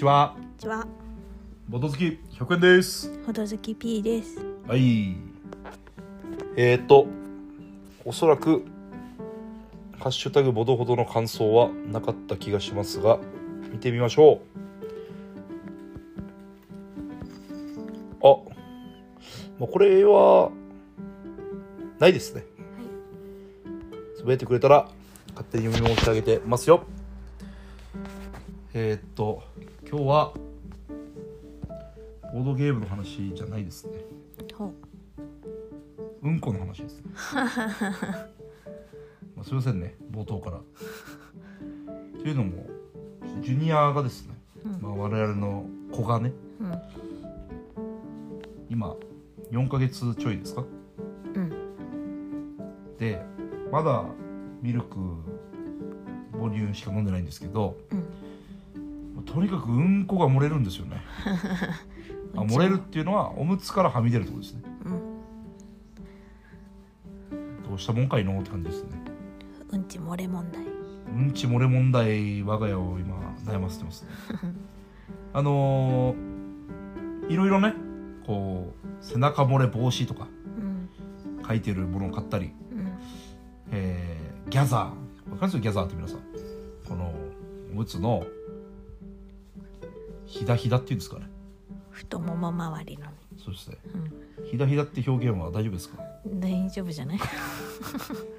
ちは。こんにちは、ボト好き100円です。ほどずき P です。はい。えーとおそらくハッシュタグボドほどの感想はなかった気がしますが見てみましょう。あまあこれはないですね。つぶやいてくれたら勝手に読み申してあげてますよ。えー、っと今日はボードゲームの話じゃないですねほうんこの話ですね まあすいませんね冒頭からというのもジュニアがですね、まあ、我々の子がねう。うん。今4ヶ月ちょいですか？うん。でまだミルク母乳しか飲んでないんですけどうん。とにかくうんこが漏れるんですよね あ漏れるっていうのはおむつからはみ出るってことですねうん。どうしたもんかいのって感じですねうんち漏れ問題。うんち漏れ問題我が家を今悩ませてますね あのーいろいろねこう背中漏れ防止とかうん。書いてるものを買ったり、うん。えーギャザーわかりますギャザーって皆さんこのおむつのひだひだっていうんですかね太もも周りのね。そうですねうん。ひだひだって表現は大丈夫ですか？大丈夫じゃない？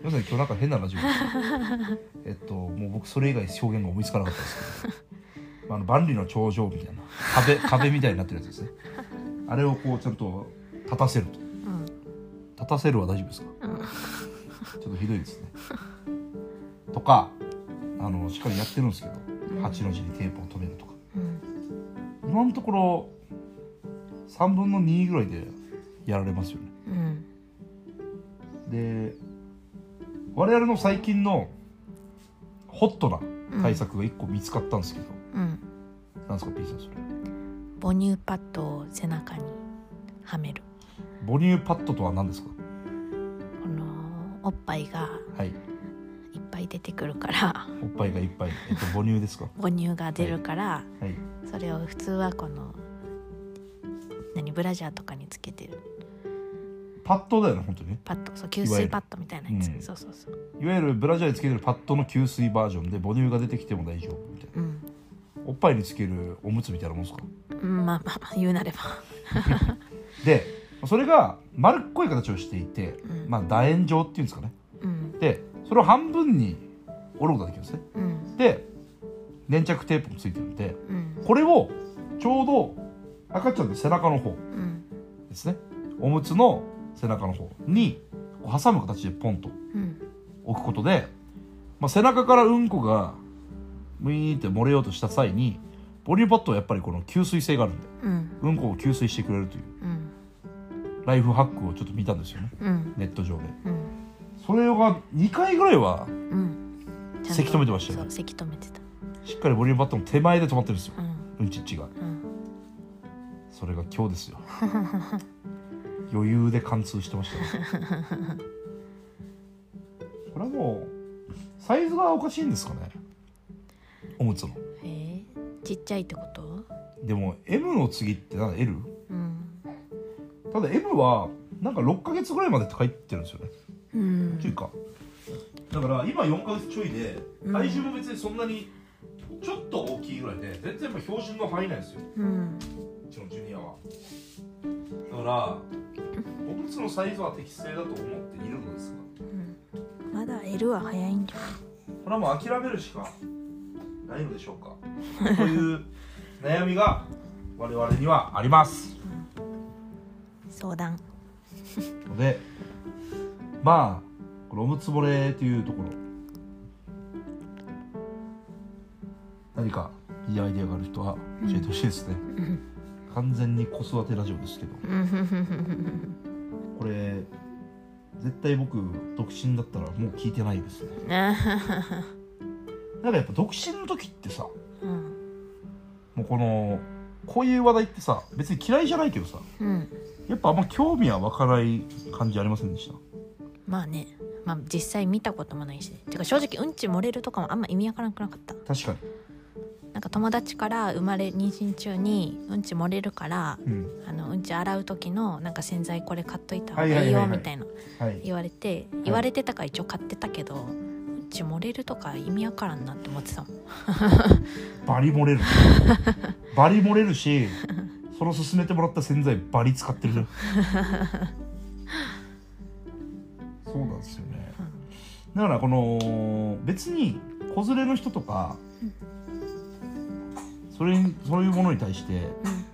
皆さん今日なんか変なラジオです えっともう僕それ以外表現が思いつかなかったですけどあの万里の長城みたいな壁壁みたいになってるやつですねあれをこうちゃんと立たせるとうん。立たせるは大丈夫ですか？うん。ちょっとひどいですねとかあのしっかりやってるんですけどうん8の字にテープを留めるとかうん。今のところ3分の2ぐらいでやられますよねうん。で我々の最近のホットな対策が1個見つかったんですけど、うん。なんですか P さんそれ母乳パッドを背中にはめる。母乳パッドとは何ですか？このおっぱいがはいいっぱい出てくるから。おっぱいがいっぱい、えっと、母乳ですか？母乳が出るから。はいそれを普通はこの。何ブラジャーとかにつけてる。パッドだよね本当に。ねパッド。そう吸水パッドみたいなやつ、うん。そうそうそう。いわゆるブラジャーにつけてるパッドの吸水バージョンで母乳が出てきても大丈夫みたいな。うん、おっぱいにつけるおむつみたいなもんですか？うん、まあまあまあ言うなれば。でそれが丸っこい形をしていて、うん。まあ楕円状っていうんですかね。うん。でそれを半分に折ることができるんですね。うん。で粘着テープもついてるんでうん。これをちょうど赤ちゃんの背中の方うんですね。おむつの背中の方に挟む形でポンとうん。置くことで、まあ、背中からうんこがムイーンって漏れようとした際にボリューパッドはやっぱりこの吸水性があるんでうん。うんこを吸水してくれるといううん。ライフハックをちょっと見たんですよね。うん。ネット上で。うん。それが2回ぐらいはせき止めてましたよね。せき止めてたしっかりボリュームパッドの手前で止まってるんですよ。うん。うんちっちが。うん。それが今日ですよ。余裕で貫通してました。ね これはもうサイズがおかしいんですかね。おむつの。えー、ちっちゃいってこと？でも M の次ってなんだ L? うん。ただ M はなんか6ヶ月ぐらいまでって書いてるんですよね。うん。ちょいか。だから今4ヶ月ちょいでうん。体重も別にそんなにちょっと大きいぐらいで全然やっぱ標準の範囲内ですよ。うん。うちのジュニアは。だからおむつのサイズは適正だと思っているのですが。うん。まだ L は早いんじゃこれはもう諦めるしかないのでしょうか。という悩みが我々にはあります。相談。のでまあこのおむつぼれというところ何かいいアイデアがある人は教えてほしいですね、うん。完全に子育てラジオですけど。うん。これ絶対僕独身だったらもう聞いてないですね。なんかやっぱ独身の時ってさうん。もうこのこういう話題ってさ別に嫌いじゃないけどさうん。やっぱあんま興味は湧かない感じありませんでした？まあね。まあ実際見たこともないしてか正直うんち漏れるとかもあんま意味わからなくなかった。確かにななんか友達から生まれ妊娠中にうんち漏れるからうん。あのうんち洗う時のなんか洗剤これ買っといた方がいはいはいいはい。はいよみたいなはい。言われて言われてたから一応買ってたけど、うんち漏れるとか意味わからんなって思ってたもん。バリ漏れる。バリ漏れるしその勧めてもらった洗剤バリ使ってるじゃん。そうなんですよね。だからこの別に子連れの人とかそれにそういうものに対して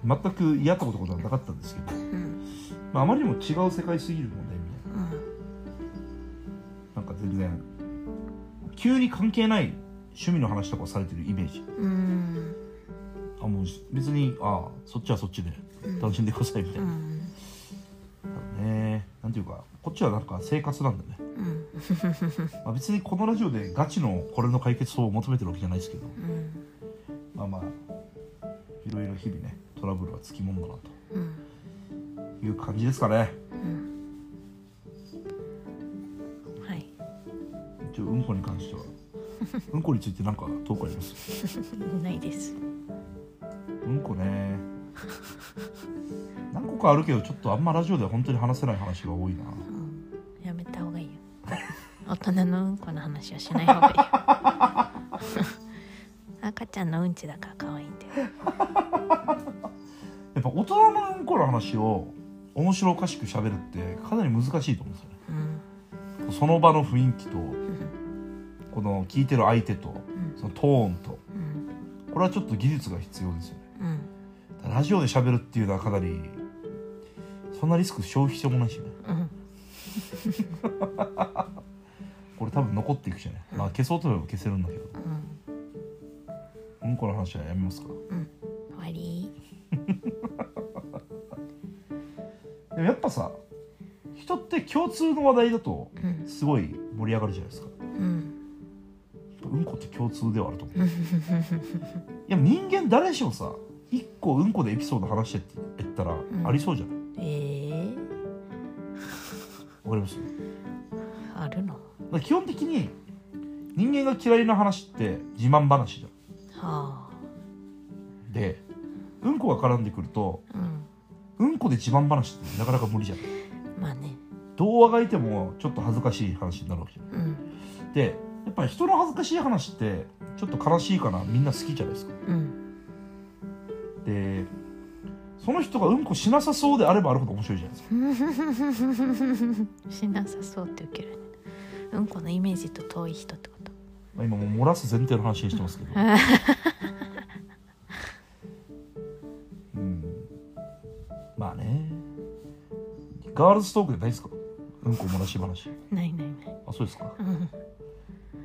全く嫌ったことはなかったんですけど、うん。うんまあ、あまりにも違う世界すぎるのでみたいな。うん。なんか全然急に関係ない趣味の話とかをされてるイメージ。うん。あもう別にああそっちはそっちで楽しんでくださいみたいうな、ん。多分ねなんていうかこっちはなんか生活なんでね、うん。まあ、別にこのラジオでガチのこれの解決法を求めてるわけじゃないですけど日々ねトラブルはつきものだなうん。という感じですかね。はい。一応うんこに関しては。うんこについて何かトークあります？ないです。うんこね。何個かあるけどちょっとあんまラジオでは本当に話せない話が多いな。うん。やめた方がいいよ。大人のうんこの話はしない方がいい ちゃんのうんちだから可愛いんだよ。やっぱ大人のうんこの話を面白おかしく喋るってかなり難しいと思うんですよね。うん。その場の雰囲気とうん。この聞いてる相手とうん。そのトーンとうん。これはちょっと技術が必要ですよね。うん。ラジオで喋るっていうのはかなりそんなリスク消費してもないしね。うん。これ多分残っていくじゃない、まあ消そうと思えば消せるんだけどうんうんこの話はやめますか？うん。終わり。でもやっぱさ人って共通の話題だとうん。すごい盛り上がるじゃないですか。うん。うんこって共通ではあると思う。う んいや人間誰しもさ一個うんこでエピソード話してって言ったらん。ありそうじゃないえわかります？あるの。ら基本的に人間が嫌いな話って自慢話じゃはこが絡んでくるとあうん。うんこで自慢話ってなかなか無理じゃん。まあね。どうあがいてもちょっと恥ずかしい話になるわけじゃん。うん。でやっぱり人の恥ずかしい話ってちょっと悲しいかなみんな好きじゃないですか。うん。でその人がうんこしなさそうであればあるほど面白いじゃないですか。しなさそうって受けるね。うんこのイメージと遠い人ってこと。まあ今もう漏らす前提の話にしてますけど まあね。ガールズトークでないですか？うんこ漏らし話。ないないない。あそうですか。うん。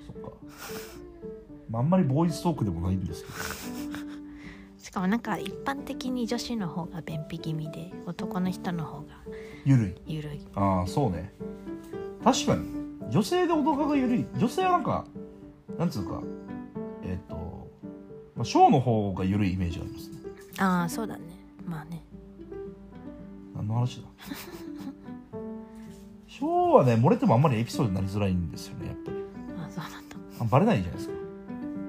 そっか、まあ、あんまりボーイズトークでもないんですけど。しかもなんか一般的に女子の方が便秘気味で男の人の方がゆるい。ゆるい。ああそうね。確かに。女性で男が緩い。女性はなんかなんつうかえっ、と、まあ、ショーの方が緩いイメージありますね。ああそうだね。まあね何の話だ？ショーはね漏れてもあんまりエピソードになりづらいんですよねやっぱり。あそうなんだ。あバレないじゃないですか。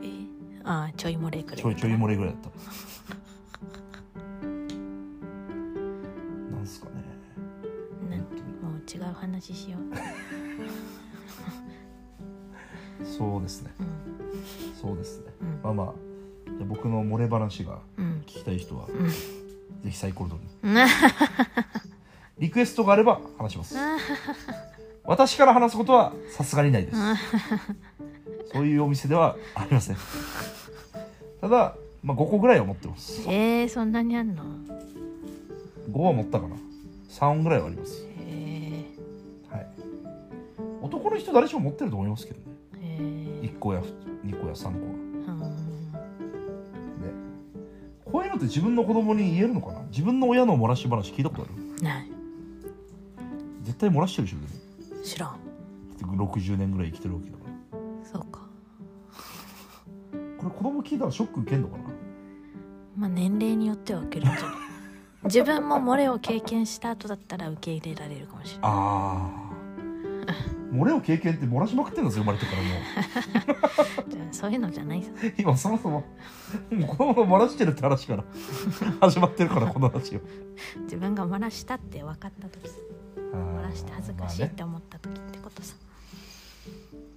え？ー、ああちょい漏れくらいちょいちょい漏れぐらいだった。らなんすかね。なもう違う話しよう。そうですね。うん。そうですね。うん。まあまあ僕の漏れ話がうん。聞きたい人はうんぜひサイコロドに。う んリクエストがあれば話します。私から話すことはさすがにないです。そういうお店ではありません。ただ、まあ、5個ぐらいは持ってます。えー、そんなにあんの？5は持ったかな。3ぐらいはあります。えはい。男の人誰しも持ってると思いますけどね。ー、えー、1個や2個や3個はこういうのって自分の子供に言えるのかな？自分の親の漏らし話聞いたことある？ない。絶対漏らしてるでしょ？で知らん。も60年ぐらい生きてるわけだから。そうか。これ子供聞いたらショック受けんのかな？まあ年齢によっては受けるんじゃない？自分も漏れを経験した後だったら受け入れられるかもしれない。ああ漏れを経験って漏らしまくってるんですよ生まれてからもじゃあそういうのじゃないさう今そもそももう子供が漏らしてるって話から始まってるからこの話を自分が漏らしたって分かった時。さ漏らして恥ずかしいって思った時ってことさ、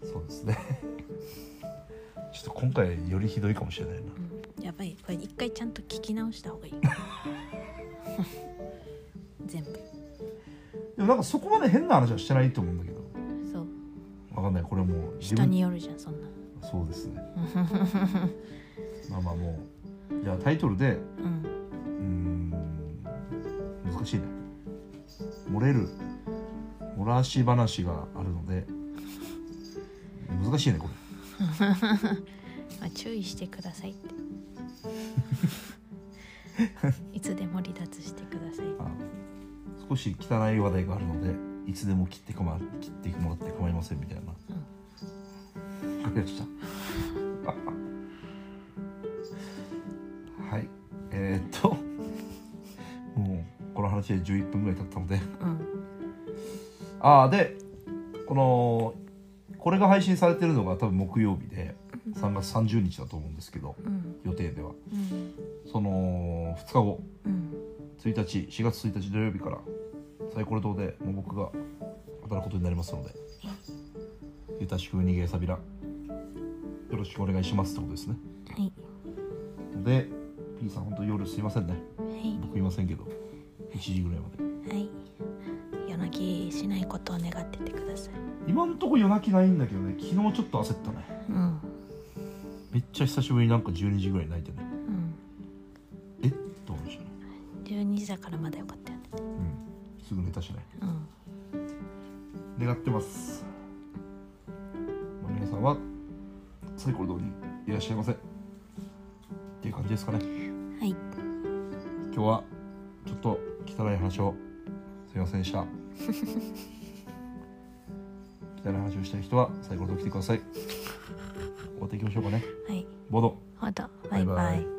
そうですね。ちょっと今回よりひどいかもしれないな。うん、やばい。これ一回ちゃんと聞き直した方がいい。全部。でもなんかそこまで変な話はしてないと思うんだけどわかんない。これもう人によるじゃんそんな。そうですね。まあまあもうじゃあタイトルでうん。うーん難しいね。漏れる漏らし話があるので難しいねこれ。まあ、注意してくださいって。いつでも離脱してくださいあ少し汚い話題があるのでいつでも切ってかま切ってもらって構いませんみたいな、わかりました。はい。えー、っともうこの話で11分ぐらい経ったので。うん。ああでこのこれが配信されてるのが多分木曜日で3月30日だと思うんですけどうん。予定では。うん。その2日後。うん。1日4月1日土曜日からサイコロ島でもう僕が働くことになりますのでゆたしく逃げさびらよろしくお願いしますってことですね。はい。で P さん本当夜すいませんね。はい。僕いませんけど1時ぐらいまで。はい。夜泣きしないことを願っててください。今んとこ夜泣きないんだけどね昨日ちょっと焦ったね。うん。めっちゃ久しぶりになんか12時ぐらいに泣いてね。うん。え？っと思いましたね。12時だからまだよすぐ寝たしねうん。願ってます、まあ、皆さんはサイコロ通りいらっしゃいませ。っていう感じですかね。はい。今日はちょっと汚い話をすいませんでした。汚い話をしたい人はサイコロと来てください。終わっていきましょうかね。はい。ボード。ほどバイバイ。バイバイ